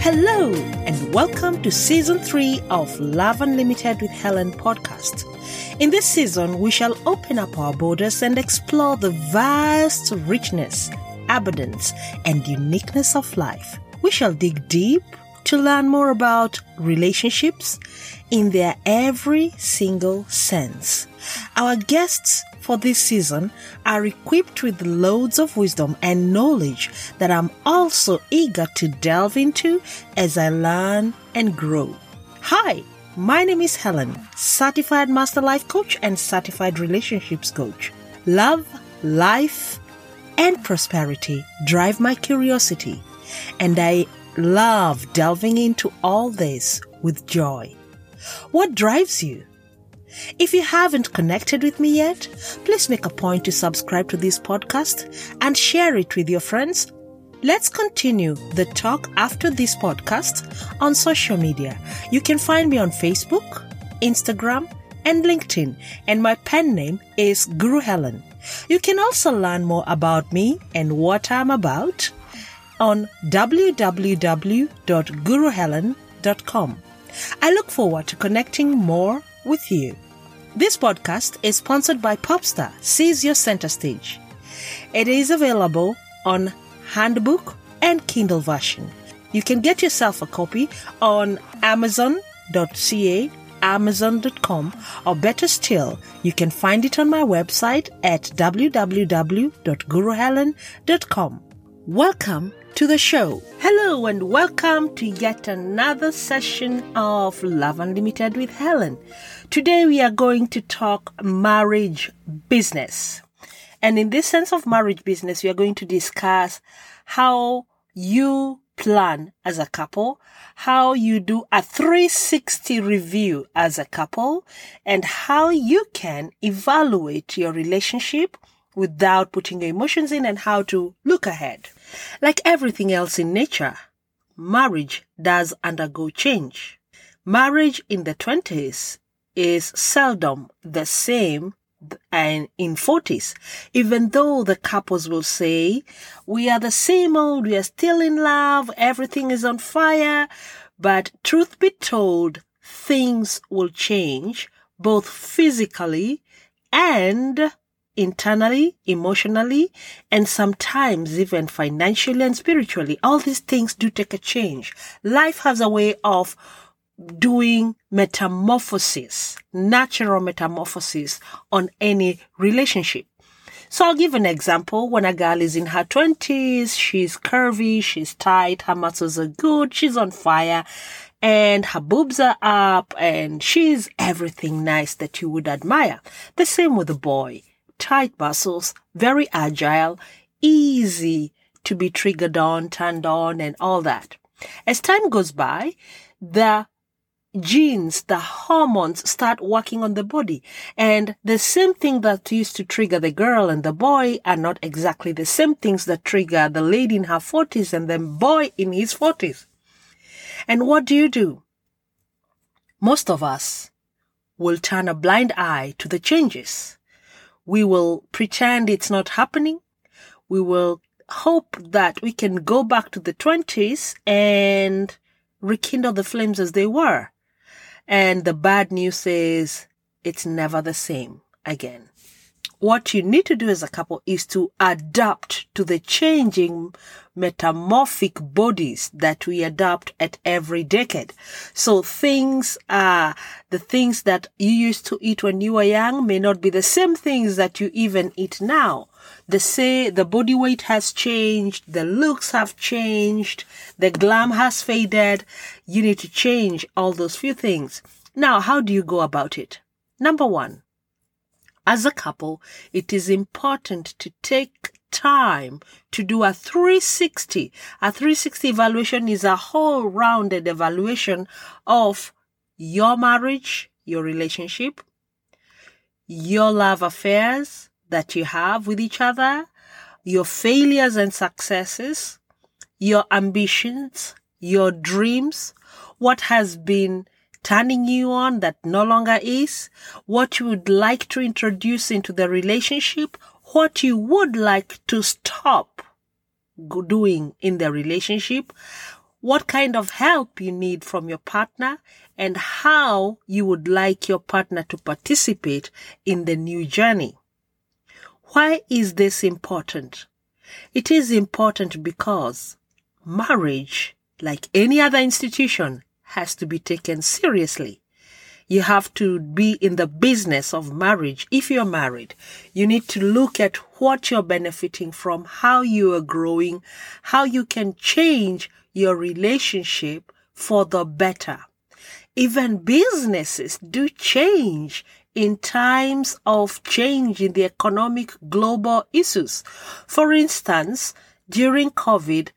Hello, and welcome to season three of Love Unlimited with Helen podcast. In this season, we shall open up our borders and explore the vast richness, abundance, and uniqueness of life. We shall dig deep to learn more about relationships in their every single sense. Our guests for this season are equipped with loads of wisdom and knowledge that I'm also eager to delve into as I learn and grow. Hi, my name is Helen, certified master life coach and certified relationships coach. Love, life, and prosperity drive my curiosity, and I love delving into all this with joy. What drives you? If you haven't connected with me yet, please make a point to subscribe to this podcast and share it with your friends. Let's continue the talk after this podcast on social media. You can find me on Facebook, Instagram, and LinkedIn, and my pen name is Guru Helen. You can also learn more about me and what I'm about on www.guruhelen.com. I look forward to connecting more with you. This podcast is sponsored by Popstar Seize Your Center Stage. It is available on handbook and Kindle version. You can get yourself a copy on amazon.ca, amazon.com, or better still, you can find it on my website at www.guruhelen.com. Welcome to the show. Hello and welcome to yet another session of Love Unlimited with Helen. Today we are going to talk marriage business. And in this sense of marriage business, we are going to discuss how you plan as a couple, how you do a 360 review as a couple, and how you can evaluate your relationship without putting your emotions in and how to look ahead. Like everything else in nature, marriage does undergo change. Marriage in the 20s is seldom the same and in 40s even though the couples will say we are the same old we are still in love everything is on fire but truth be told things will change both physically and internally, emotionally, and sometimes even financially and spiritually. All these things do take a change. Life has a way of doing metamorphosis, natural metamorphosis on any relationship. So I'll give an example. When a girl is in her twenties, she's curvy, she's tight, her muscles are good, she's on fire, and her boobs are up, and she's everything nice that you would admire. The same with a boy tight muscles, very agile, easy to be triggered on, turned on, and all that. As time goes by, the genes, the hormones start working on the body. And the same thing that used to trigger the girl and the boy are not exactly the same things that trigger the lady in her 40s and the boy in his 40s. And what do you do? Most of us will turn a blind eye to the changes. We will pretend it's not happening. We will hope that we can go back to the 20s and rekindle the flames as they were. And the bad news is it's never the same again. What you need to do as a couple is to adapt to the changing metamorphic bodies that we adopt at every decade. So things are the things that you used to eat when you were young may not be the same things that you even eat now. The say the body weight has changed, the looks have changed, the glam has faded. You need to change all those few things. Now, how do you go about it? Number one, as a couple, it is important to take time to do a 360. A 360 evaluation is a whole rounded evaluation of your marriage, your relationship, your love affairs that you have with each other, your failures and successes, your ambitions, your dreams, what has been turning you on that no longer is, what you would like to introduce into the relationship, what you would like to stop doing in the relationship, what kind of help you need from your partner, and how you would like your partner to participate in the new journey. Why is this important? It is important because marriage, like any other institution, has to be taken seriously. You have to be in the business of marriage. If you're married, you need to look at what you're benefiting from, how you are growing, how you can change your relationship for the better. Even businesses do change in times of change in the economic global issues. For instance, during COVID,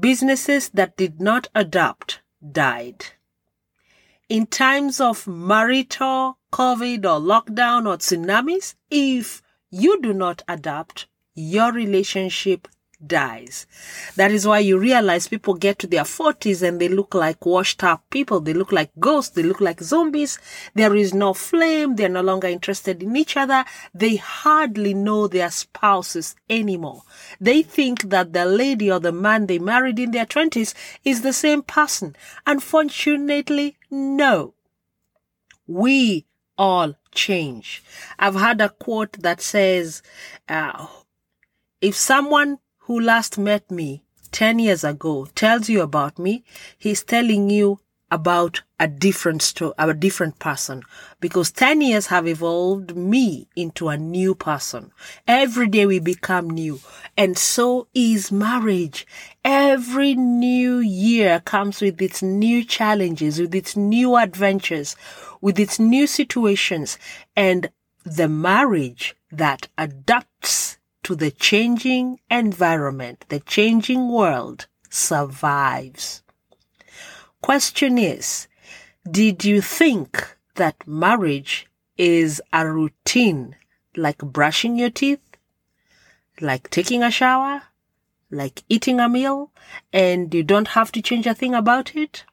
businesses that did not adapt died. In times of marital, COVID or lockdown or tsunamis, if you do not adapt, your relationship dies. That is why you realize people get to their 40s and they look like washed up people. They look like ghosts. They look like zombies. There is no flame. They're no longer interested in each other. They hardly know their spouses anymore. They think that the lady or the man they married in their 20s is the same person. Unfortunately, no. We all change. I've had a quote that says, uh, if someone who last met me 10 years ago tells you about me, he's telling you about a different story, a different person because 10 years have evolved me into a new person. Every day we become new. And so is marriage. Every new year comes with its new challenges, with its new adventures, with its new situations. And the marriage that adapts to the changing environment, the changing world survives. Question is, did you think that marriage is a routine like brushing your teeth, like taking a shower, like eating a meal, and you don't have to change a thing about it?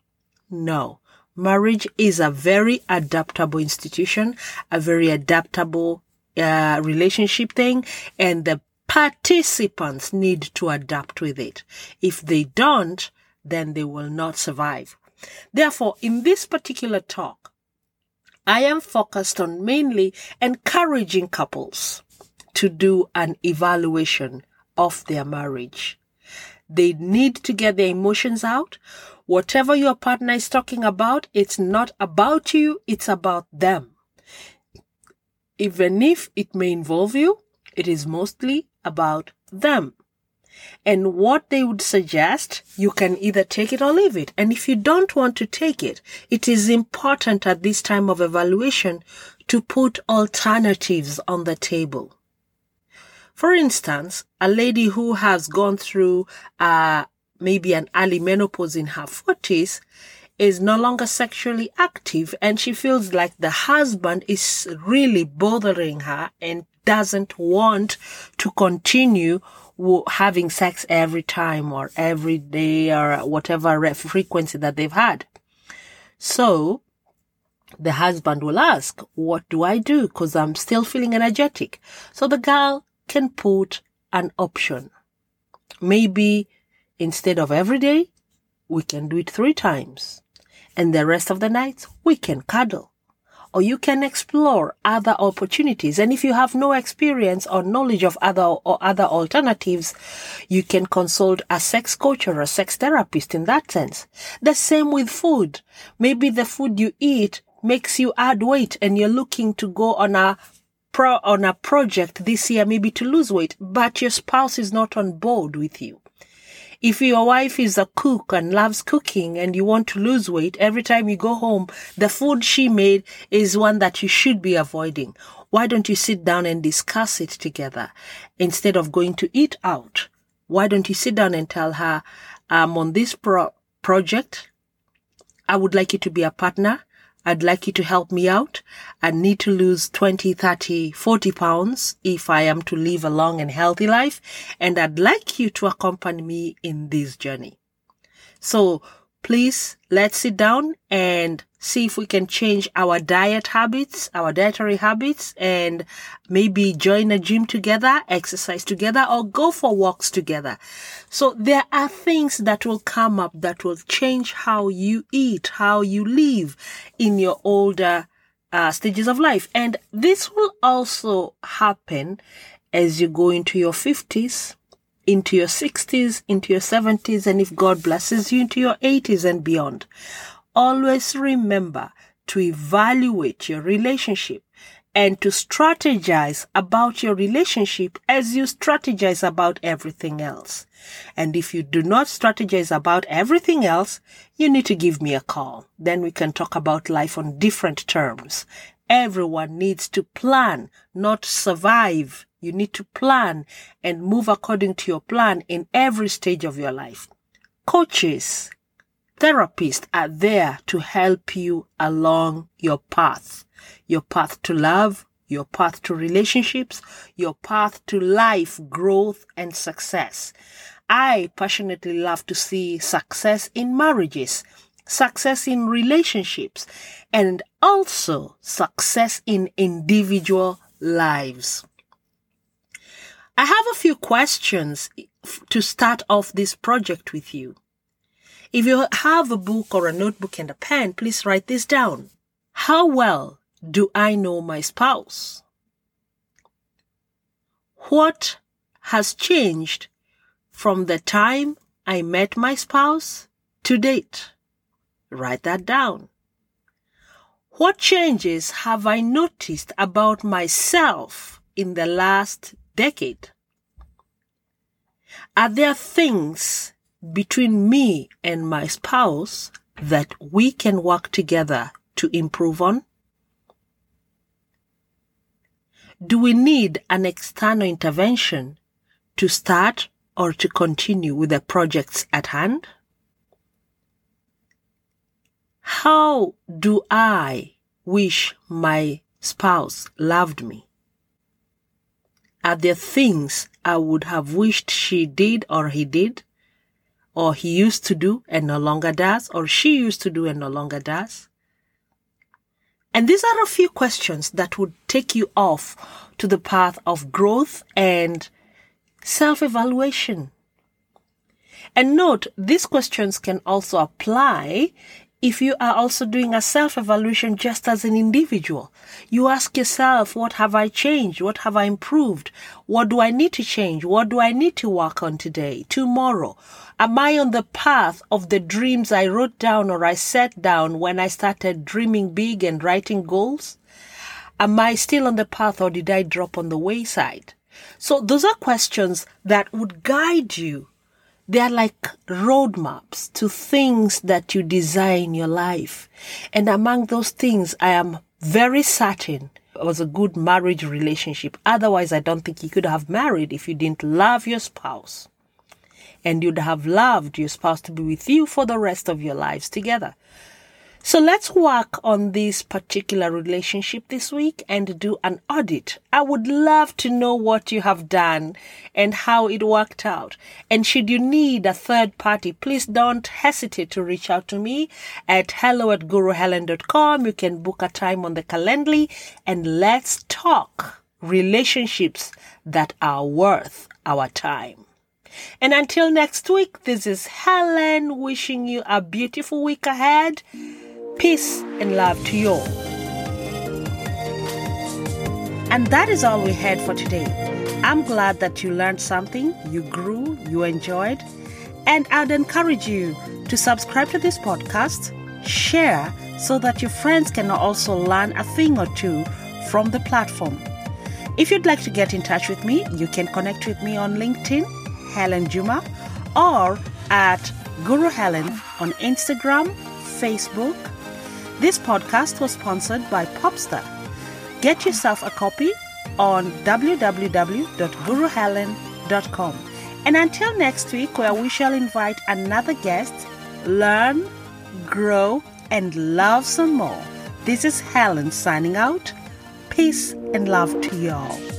No. Marriage is a very adaptable institution, a very adaptable uh, relationship thing and the participants need to adapt with it. If they don't, then they will not survive. Therefore, in this particular talk, I am focused on mainly encouraging couples to do an evaluation of their marriage. They need to get their emotions out. Whatever your partner is talking about, it's not about you, it's about them even if it may involve you, it is mostly about them. And what they would suggest, you can either take it or leave it. And if you don't want to take it, it is important at this time of evaluation to put alternatives on the table. For instance, a lady who has gone through uh, maybe an early menopause in her 40s is no longer sexually active and she feels like the husband is really bothering her and doesn't want to continue having sex every time or every day or whatever frequency that they've had. So the husband will ask, what do I do? Cause I'm still feeling energetic. So the girl can put an option. Maybe instead of every day, we can do it three times and the rest of the night we can cuddle. Or you can explore other opportunities. And if you have no experience or knowledge of other or other alternatives, you can consult a sex coach or a sex therapist in that sense. The same with food. Maybe the food you eat makes you add weight and you're looking to go on a pro, on a project this year, maybe to lose weight, but your spouse is not on board with you. If your wife is a cook and loves cooking and you want to lose weight, every time you go home, the food she made is one that you should be avoiding. Why don't you sit down and discuss it together instead of going to eat out? Why don't you sit down and tell her, I'm on this pro- project. I would like you to be a partner. I'd like you to help me out. I need to lose 20, 30, 40 pounds if I am to live a long and healthy life. And I'd like you to accompany me in this journey. So please let's sit down and see if we can change our diet habits, our dietary habits, and maybe join a gym together, exercise together, or go for walks together. So there are things that will come up that will change how you eat, how you live in your older uh, stages of life. And this will also happen as you go into your 50s, into your 60s, into your 70s, and if God blesses you, into your 80s and beyond always remember to evaluate your relationship and to strategize about your relationship as you strategize about everything else. And if you do not strategize about everything else, you need to give me a call. Then we can talk about life on different terms. Everyone needs to plan, not survive. You need to plan and move according to your plan in every stage of your life. Coaches, therapists are there to help you along your path, your path to love, your path to relationships, your path to life, growth, and success. I passionately love to see success in marriages, success in relationships, and also success in individual lives. I have a few questions to start off this project with you. If you have a book or a notebook and a pen, please write this down. How well do I know my spouse? What has changed from the time I met my spouse to date? Write that down. What changes have I noticed about myself in the last decade? Are there things between me and my spouse that we can work together to improve on? Do we need an external intervention to start or to continue with the projects at hand? How do I wish my spouse loved me? Are there things I would have wished she did or he did? Or he used to do and no longer does, or she used to do and no longer does? And these are a few questions that would take you off to the path of growth and self-evaluation. And note, these questions can also apply if you are also doing a self-evaluation just as an individual. You ask yourself, what have I changed? What have I improved? What do I need to change? What do I need to work on today, tomorrow? Am I on the path of the dreams I wrote down or I set down when I started dreaming big and writing goals? Am I still on the path or did I drop on the wayside? So those are questions that would guide you. They are like roadmaps to things that you desire in your life. And among those things, I am very certain it was a good marriage relationship. Otherwise, I don't think you could have married if you didn't love your spouse and you'd have loved your spouse to be with you for the rest of your lives together. So let's work on this particular relationship this week and do an audit. I would love to know what you have done and how it worked out. And should you need a third party, please don't hesitate to reach out to me at hello at guruhelen.com. You can book a time on the Calendly and let's talk relationships that are worth our time. And until next week, this is Helen wishing you a beautiful week ahead. Peace and love to you all. And that is all we had for today. I'm glad that you learned something, you grew, you enjoyed, and I'd encourage you to subscribe to this podcast, share so that your friends can also learn a thing or two from the platform. If you'd like to get in touch with me, you can connect with me on LinkedIn Helen Juma or at Guru Helen on Instagram, Facebook. This podcast was sponsored by Popstar. Get yourself a copy on www.guruhelen.com. And until next week, where we shall invite another guest, learn, grow, and love some more. This is Helen signing out. Peace and love to you all.